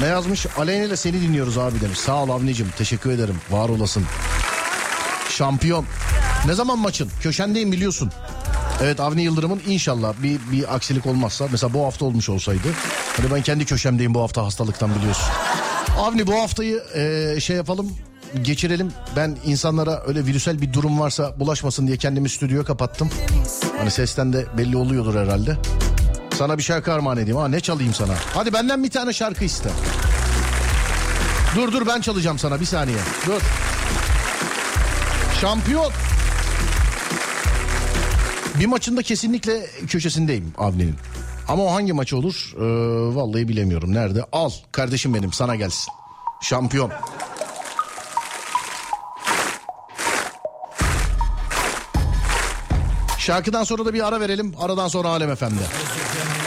Ne yazmış? Aleyna ile seni dinliyoruz abi demiş. Sağ ol Avni'cim teşekkür ederim. Var olasın. Şampiyon. Ne zaman maçın? Köşendeyim biliyorsun. Evet Avni Yıldırım'ın inşallah bir, bir aksilik olmazsa mesela bu hafta olmuş olsaydı. Hani ben kendi köşemdeyim bu hafta hastalıktan biliyorsun. Avni bu haftayı e, şey yapalım geçirelim. Ben insanlara öyle virüsel bir durum varsa bulaşmasın diye kendimi stüdyoya kapattım. Hani sesten de belli oluyordur herhalde. Sana bir şarkı armağan edeyim. Ha ne çalayım sana? Hadi benden bir tane şarkı iste. Dur dur ben çalacağım sana bir saniye. Dur. Şampiyon. Bir maçında kesinlikle köşesindeyim Avni'nin. Ama o hangi maç olur? Ee, vallahi bilemiyorum. Nerede? Al kardeşim benim sana gelsin. Şampiyon. Şarkıdan sonra da bir ara verelim. Aradan sonra Alem Efendi.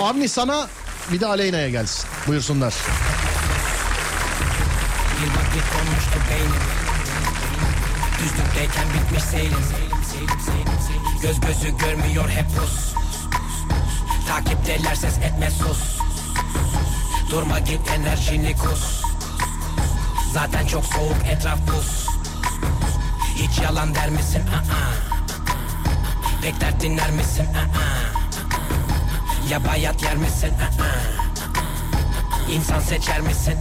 Avni sana bir de Aleyna'ya gelsin. Buyursunlar. Bir vakit olmuştu beynim Düzlükteyken bitmiş seyrim Göz gözü görmüyor hep pus Takipteler ses etme sus Durma git enerjini kus Zaten çok soğuk etraf buz Hiç yalan der misin? Aa. Pek dert dinler misin? Ya bayat yer misin? İnsan seçer misin?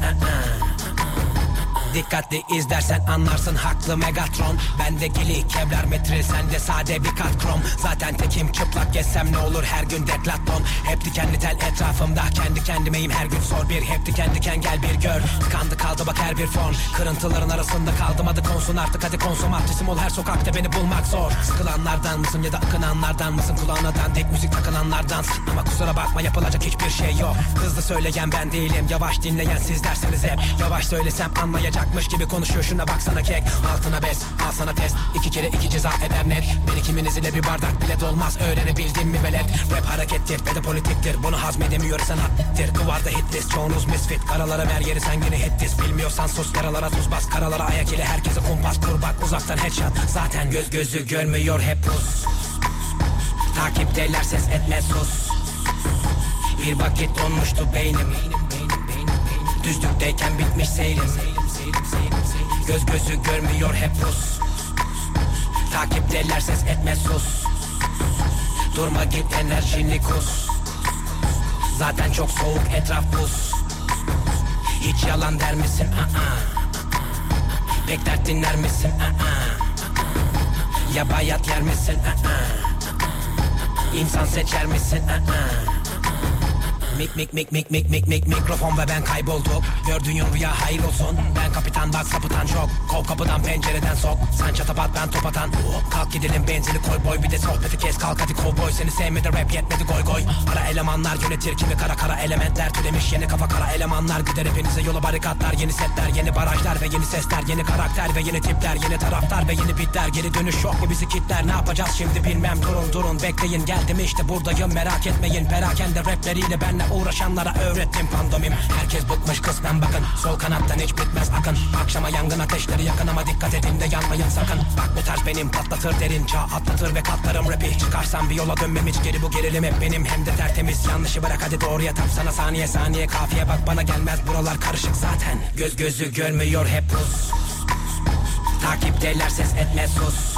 Dikkatli izlersen anlarsın haklı Megatron. Bende gili kevlar metril sende sade bir kat krom. Zaten tekim çıplak gezsem ne olur her gün deklaton Hep dikenli tel etrafımda kendi kendimeyim her gün sor bir. Hep diken diken gel bir gör Tıkandı kaldı bak her bir fon Kırıntıların arasında kaldım adı konsun artık hadi konsomatrisim ol her sokakta beni bulmak zor. Sıkılanlardan mısın ya da akınanlardan mısın? Kulağına dandik müzik takılanlardan. Ama kusura bakma yapılacak hiçbir şey yok. Hızlı söyleyen ben değilim yavaş dinleyen siz dersiniz hep. Yavaş söylesem anlayacakmış gibi konuşuyor. Şuna baksana kek. Altına bes al sana test. İki kere iki ceza eder net. Beni kiminiz ile bir bardak bile dolmaz öğrenebildin mi velet. Rap harekettir ve de politiktir. Bunu hazmedemiyor sanattir. Duvarda hit list çoğunuz misfit. Karalara ver yeri sen yine hit list. Bilmiyorsan sus yaralara tuz bas. Karalara ayak ile herkese kumpas kur bak. Uzaktan headshot. Zaten göz gözü görmüyor hep pus. Takipteler ses etme sus. Bir vakit donmuştu beynim. Düzlükteyken bitmiş seyrim Göz gözü görmüyor hep Rus Takipteler ses etme sus Durma git enerjini kus Zaten çok soğuk etraf buz Hiç yalan der misin? Aa. Pek dert dinler misin? Aa. Ya bayat yer misin? Aa. İnsan seçer misin? Aa. Mik mik mik mik mik mik mik mikrofon ve ben kaybolduk Gördüğün rüya hayır olsun. Ben kapitan bak sapıtan çok. Kov kapıdan pencereden sok. Sen çatapat ben top atan. Kalk gidelim benzini koy boy. Bir de sohbeti kes kalk hadi kovboy Seni sevmedi rap yetmedi goy goy. Ara elemanlar yönetir kimi kara kara elementler. Türemiş yeni kafa kara elemanlar. Gider hepinize yola barikatlar Yeni setler yeni barajlar ve yeni sesler Yeni karakter ve yeni tipler Yeni taraftar ve yeni bitler. Geri dönüş yok mu bizi kitler? Ne yapacağız şimdi bilmem. Durun durun Bekleyin. Geldim işte buradayım. Merak etmeyin. Perakende rapleriyle benle uğraşanlara öğrettim pandomim. Herkes bıkmış kısmen bakın. Sol kanattan hiç bitmez akın. Akşama yangın ateşleri yakın ama dikkat edin de yanmayın sakın. Bak bu tarz benim patlatır derin çağ atlatır ve katlarım rapi. Çıkarsam bir yola dönmem hiç geri bu gerilim hep benim. Hem de tertemiz yanlışı bırak hadi doğruya tap. Sana saniye saniye kafiye bak bana gelmez. Buralar karışık zaten. Göz gözü görmüyor hep Rus Takipteler ses etme sus.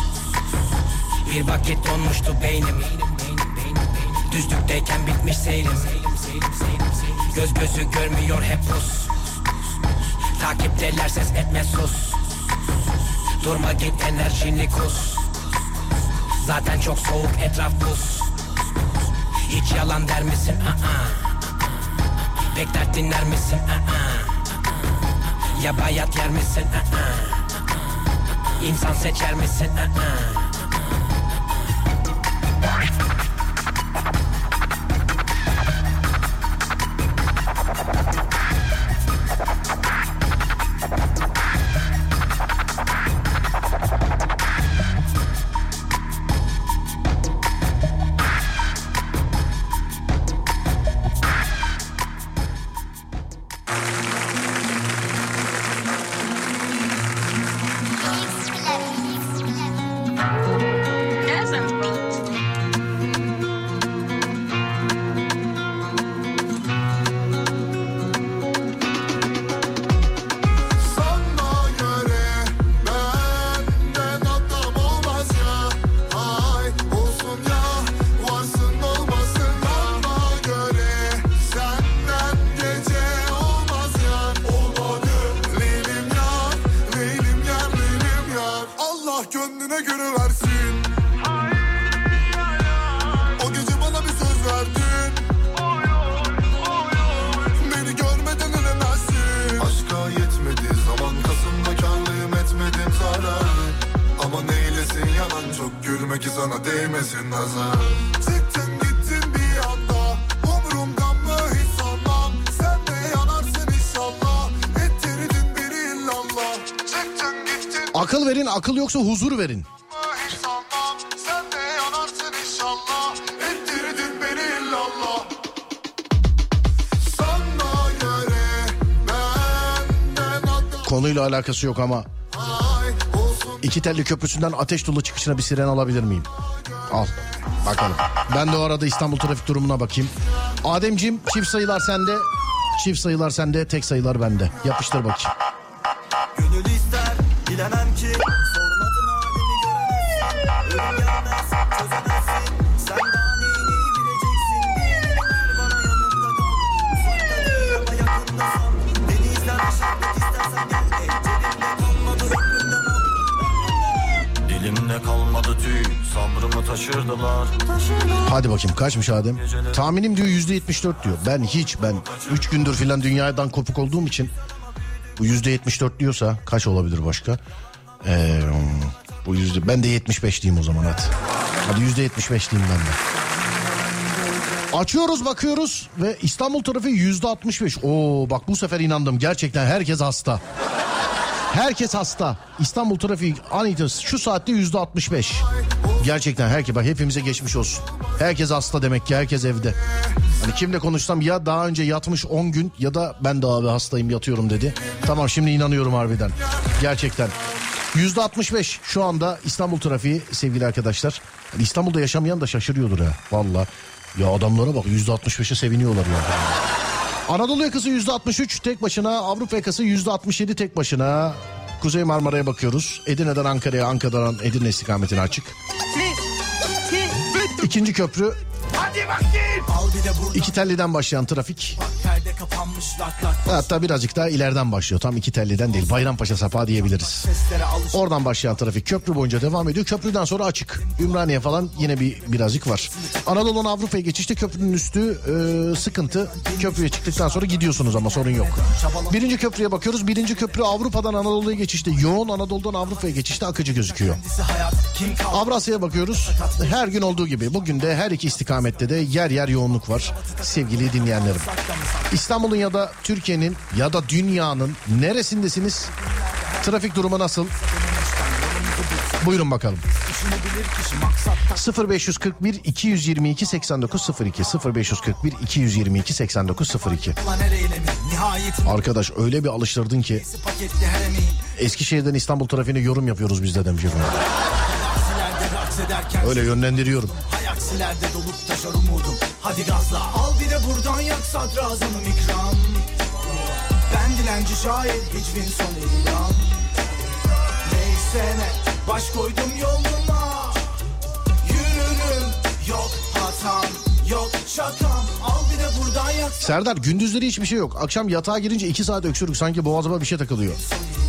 Bir vakit donmuştu beynim. Düzlükteyken bitmiş seyrim Göz gözü görmüyor hep Rus Takipteler ses etme sus Durma git enerjini kus Zaten çok soğuk etraf buz Hiç yalan der misin? Aa. Pek dert dinler misin? Aa. Ya bayat yer misin? Aa. İnsan seçer misin? Aa. Sana Akıl yoksa huzur verin. Konuyla alakası yok ama iki telli köprüsünden ateş dolu çıkışına bir siren alabilir miyim? Al bakalım. Ben de o arada İstanbul trafik durumuna bakayım. Ademciğim çift sayılar sende. Çift sayılar sende tek sayılar bende. Yapıştır bakayım. Bakayım kaçmış Adem? Tahminim diyor yüzde yetmiş dört diyor. Ben hiç ben üç gündür filan dünyadan kopuk olduğum için bu yüzde yetmiş dört diyorsa kaç olabilir başka? Ee, bu yüzde ben de yetmiş beş diyeyim o zaman hadi. Hadi yüzde yetmiş beş diyeyim ben de. Açıyoruz bakıyoruz ve İstanbul trafiği yüzde altmış beş. Oo bak bu sefer inandım gerçekten herkes hasta. Herkes hasta. İstanbul trafiği an itibariyle şu saatte yüzde 65. Gerçekten herkes bak hepimize geçmiş olsun. Herkes hasta demek ki herkes evde. Hani kimle konuşsam ya daha önce yatmış 10 gün ya da ben de abi hastayım yatıyorum dedi. Tamam şimdi inanıyorum harbiden. Gerçekten. Yüzde 65 şu anda İstanbul trafiği sevgili arkadaşlar. Hani İstanbul'da yaşamayan da şaşırıyordur ha. Valla. Ya adamlara bak yüzde 65'e seviniyorlar ya. Anadolu yakası yüzde 63 tek başına, Avrupa yakası yüzde 67 tek başına. Kuzey Marmara'ya bakıyoruz. Edirne'den Ankara'ya, Ankara'dan Edirne istikametine açık. İkinci köprü. De burada iki telliden başlayan trafik. Hatta birazcık daha ileriden başlıyor. Tam iki telliden değil. Bayrampaşa Sapağı diyebiliriz. Oradan başlayan trafik köprü boyunca devam ediyor. Köprüden sonra açık. Ümraniye falan yine bir birazcık var. Anadolu'dan Avrupa'ya geçişte köprünün üstü e, sıkıntı. Köprüye çıktıktan sonra gidiyorsunuz ama sorun yok. Birinci köprüye bakıyoruz. Birinci köprü Avrupa'dan Anadolu'ya geçişte yoğun. Anadolu'dan Avrupa'ya geçişte akıcı gözüküyor. Avrasya'ya bakıyoruz. Her gün olduğu gibi bugün de her iki istikamette de yer yer yoğunluk var. Sevgili dinleyenlerim. İstanbul'un ya da Türkiye'nin ya da dünyanın neresindesiniz? Trafik durumu nasıl? Buyurun bakalım. 0541 222 8902 0541 222 8902 Lan her eylemin nihayetinde Arkadaş öyle bir alıştırdın ki Eskişehir'den İstanbul trafiğine yorum yapıyoruz biz de demiş Öyle yönlendiriyorum. Hay aksilerde dolup taşar umudum Hadi gazla al bir de buradan yak sadrazamım ikram Ben dilenci şair hicvin son ilan Neyse ne baş koydum yoluma Yürürüm yok hatam yok şakam Al bir de buradan yak Serdar gündüzleri hiçbir şey yok. Akşam yatağa girince iki saat öksürük sanki boğazıma bir şey takılıyor.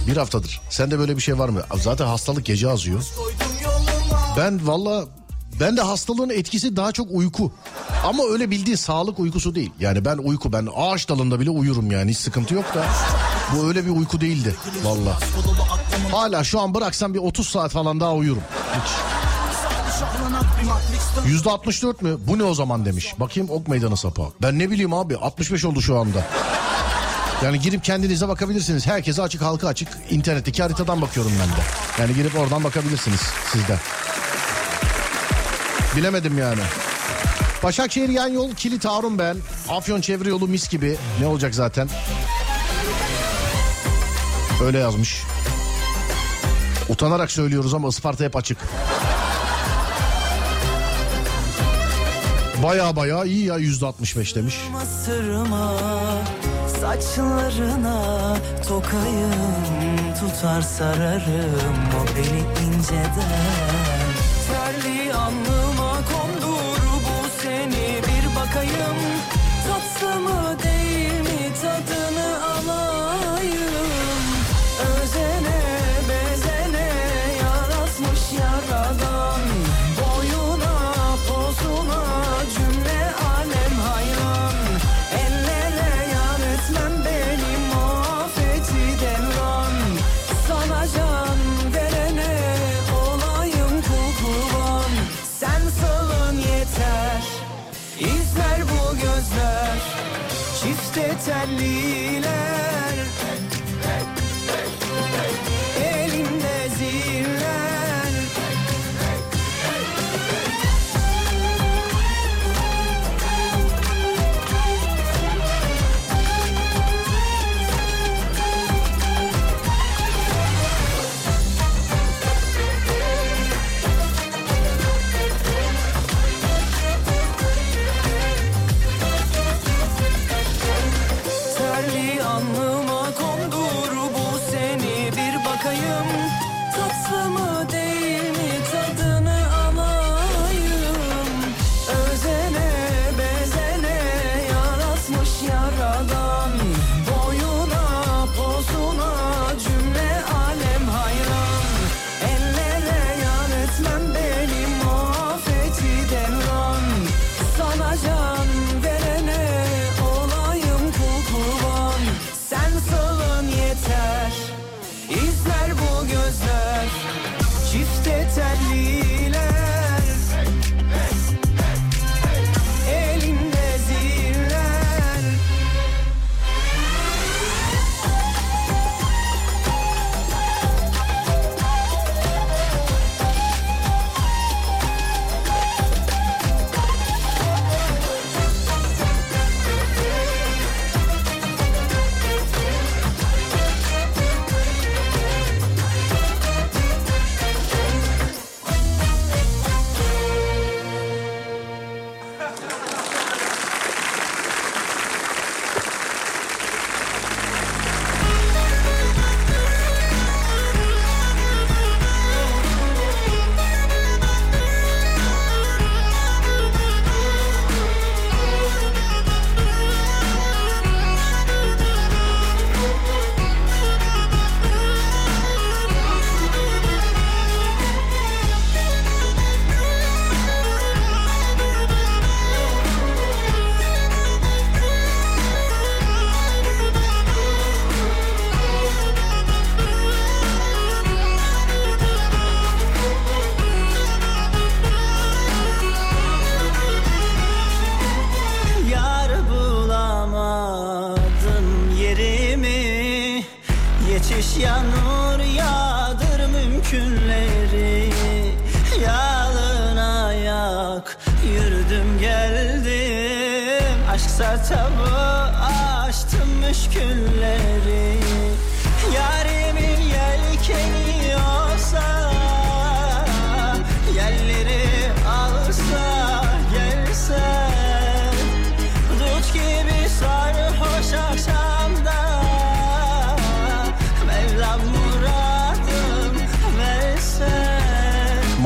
Bir haftadır. Sende böyle bir şey var mı? Zaten hastalık gece azıyor. Ben valla ben de hastalığın etkisi daha çok uyku. Ama öyle bildiğin sağlık uykusu değil. Yani ben uyku ben ağaç dalında bile uyurum yani hiç sıkıntı yok da. Bu öyle bir uyku değildi valla. Hala şu an bıraksam bir 30 saat falan daha uyurum. Hiç. Yüzde 64 mü? Bu ne o zaman demiş. Bakayım ok meydanı sapa. Ben ne bileyim abi 65 oldu şu anda. Yani girip kendinize bakabilirsiniz. Herkese açık halka açık. İnternetteki haritadan bakıyorum ben de. Yani girip oradan bakabilirsiniz siz de. Bilemedim yani. Başakşehir yan yol Kilit Harun ben. Afyon çevre yolu mis gibi. Ne olacak zaten? Öyle yazmış. Utanarak söylüyoruz ama Isparta hep açık. Baya baya iyi ya yüzde 65 demiş. Sırma saçlarına tokayım tutar sararım o beni inceden Terli alnıma bakayım tatlı mı değil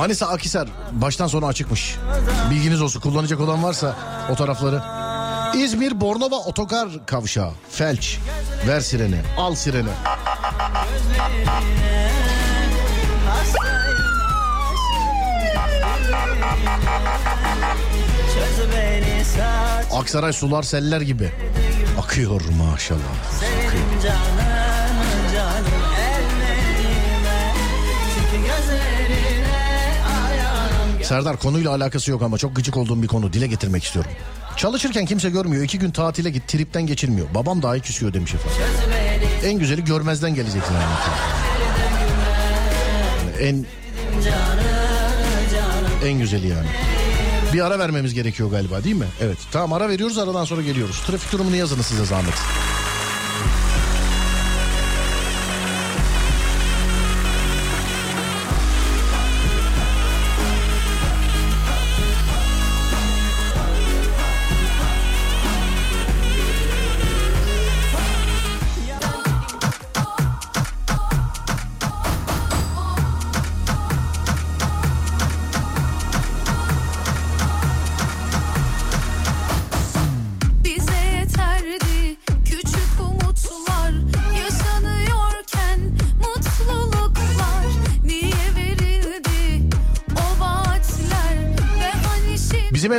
Manisa Akisar baştan sona açıkmış. Bilginiz olsun kullanacak olan varsa o tarafları. İzmir Bornova Otokar Kavşağı. Felç. Ver sireni. Al sireni. Aksaray sular seller gibi. Akıyor maşallah. Senin Serdar konuyla alakası yok ama çok gıcık olduğum bir konu dile getirmek istiyorum. Çalışırken kimse görmüyor. iki gün tatile git tripten geçirmiyor. Babam dahi küsüyor demiş efendim. En güzeli görmezden geleceksin. Yani en en güzeli yani. Bir ara vermemiz gerekiyor galiba değil mi? Evet. Tamam ara veriyoruz aradan sonra geliyoruz. Trafik durumunu yazın size zahmet.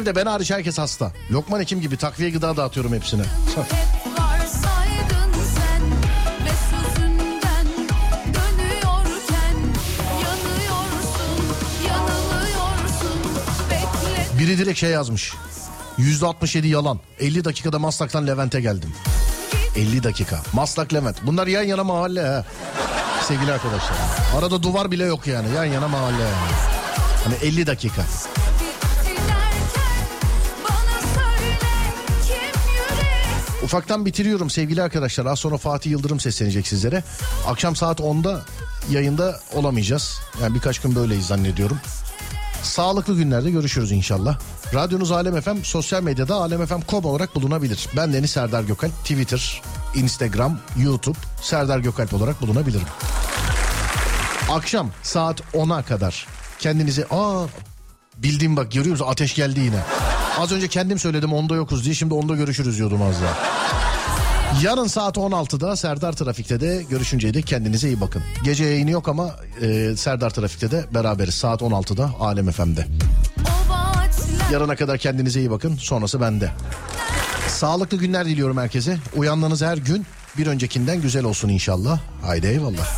Evde ben hariç herkes hasta. Lokman Hekim gibi takviye gıda dağıtıyorum hepsine. Biri direkt şey yazmış. Yüzde 67 yalan. 50 dakikada Maslak'tan Levent'e geldim. 50 dakika. Maslak Levent. Bunlar yan yana mahalle ha. Sevgili arkadaşlar. Arada duvar bile yok yani. Yan yana mahalle yani. Hani 50 dakika. Ufaktan bitiriyorum sevgili arkadaşlar. Az sonra Fatih Yıldırım seslenecek sizlere. Akşam saat 10'da yayında olamayacağız. Yani birkaç gün böyleyiz zannediyorum. Sağlıklı günlerde görüşürüz inşallah. Radyonuz Alem FM sosyal medyada alemfm.com olarak bulunabilir. Ben Deniz Serdar Gökalp. Twitter, Instagram, YouTube Serdar Gökalp olarak bulunabilirim. Akşam saat 10'a kadar kendinizi aa bildiğim bak görüyor musun ateş geldi yine. Az önce kendim söyledim onda yokuz diye şimdi onda görüşürüz diyordum az daha. Yarın saat 16'da Serdar Trafik'te de görüşünceye dek kendinize iyi bakın. Gece yayını yok ama e, Serdar Trafik'te de beraberiz saat 16'da Alem FM'de. Yarına kadar kendinize iyi bakın sonrası bende. Sağlıklı günler diliyorum herkese. Uyandığınız her gün bir öncekinden güzel olsun inşallah. Haydi eyvallah.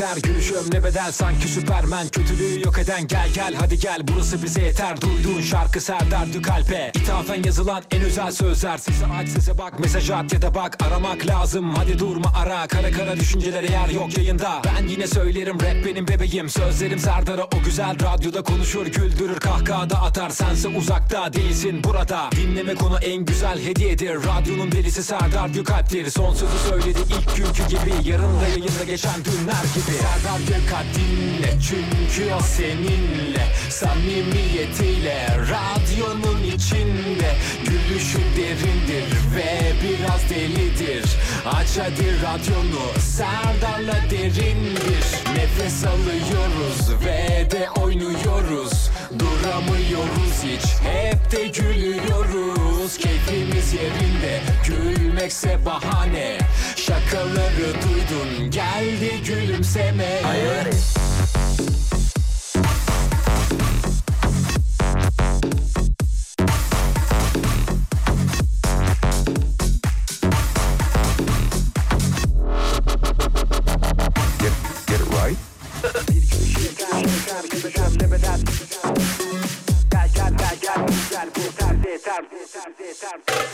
Yeter. Gülüşüm ne bedel sanki süpermen. Kötülüğü yok eden gel gel. Hadi gel burası bize yeter. Duyduğun şarkı Serdar Dükalp'e. İthafen yazılan en özel sözler. Size aç size bak mesaj at ya da bak. Aramak lazım. Hadi durma ara. Kara kara düşüncelere yer yok yayında. Ben yine söylerim rap benim bebeğim. Sözlerim Serdar'a o güzel radyoda konuşur Güldürür. Kahkahada atar sense uzakta değilsin burada. Dinleme konu en güzel hediyedir. Radyonun delisi Serdar Gökalp'tir Son sözü söyledi ilk günkü gibi. Yarın da yayında geçen günler gibi Serdar Gökalp dinle çünkü o seninle. Samimiyetiyle radyonun içinde. Gülüşü derindir ve biraz delidir. Aç hadi radyonu Serdar'la derindir. Nefes alıyoruz ve de oynuyoruz Duramıyoruz hiç. Hep de gülüyoruz. Keyfimiz yerinde. Gülmekse bahane. Şakaları duydun. Geldi gülümseme. Get,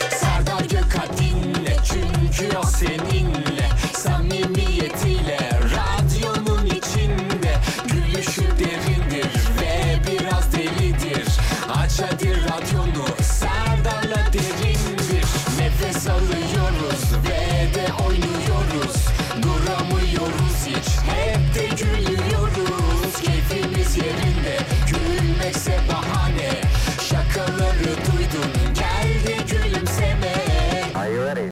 Serdar Gökalp dinle çünkü o seninle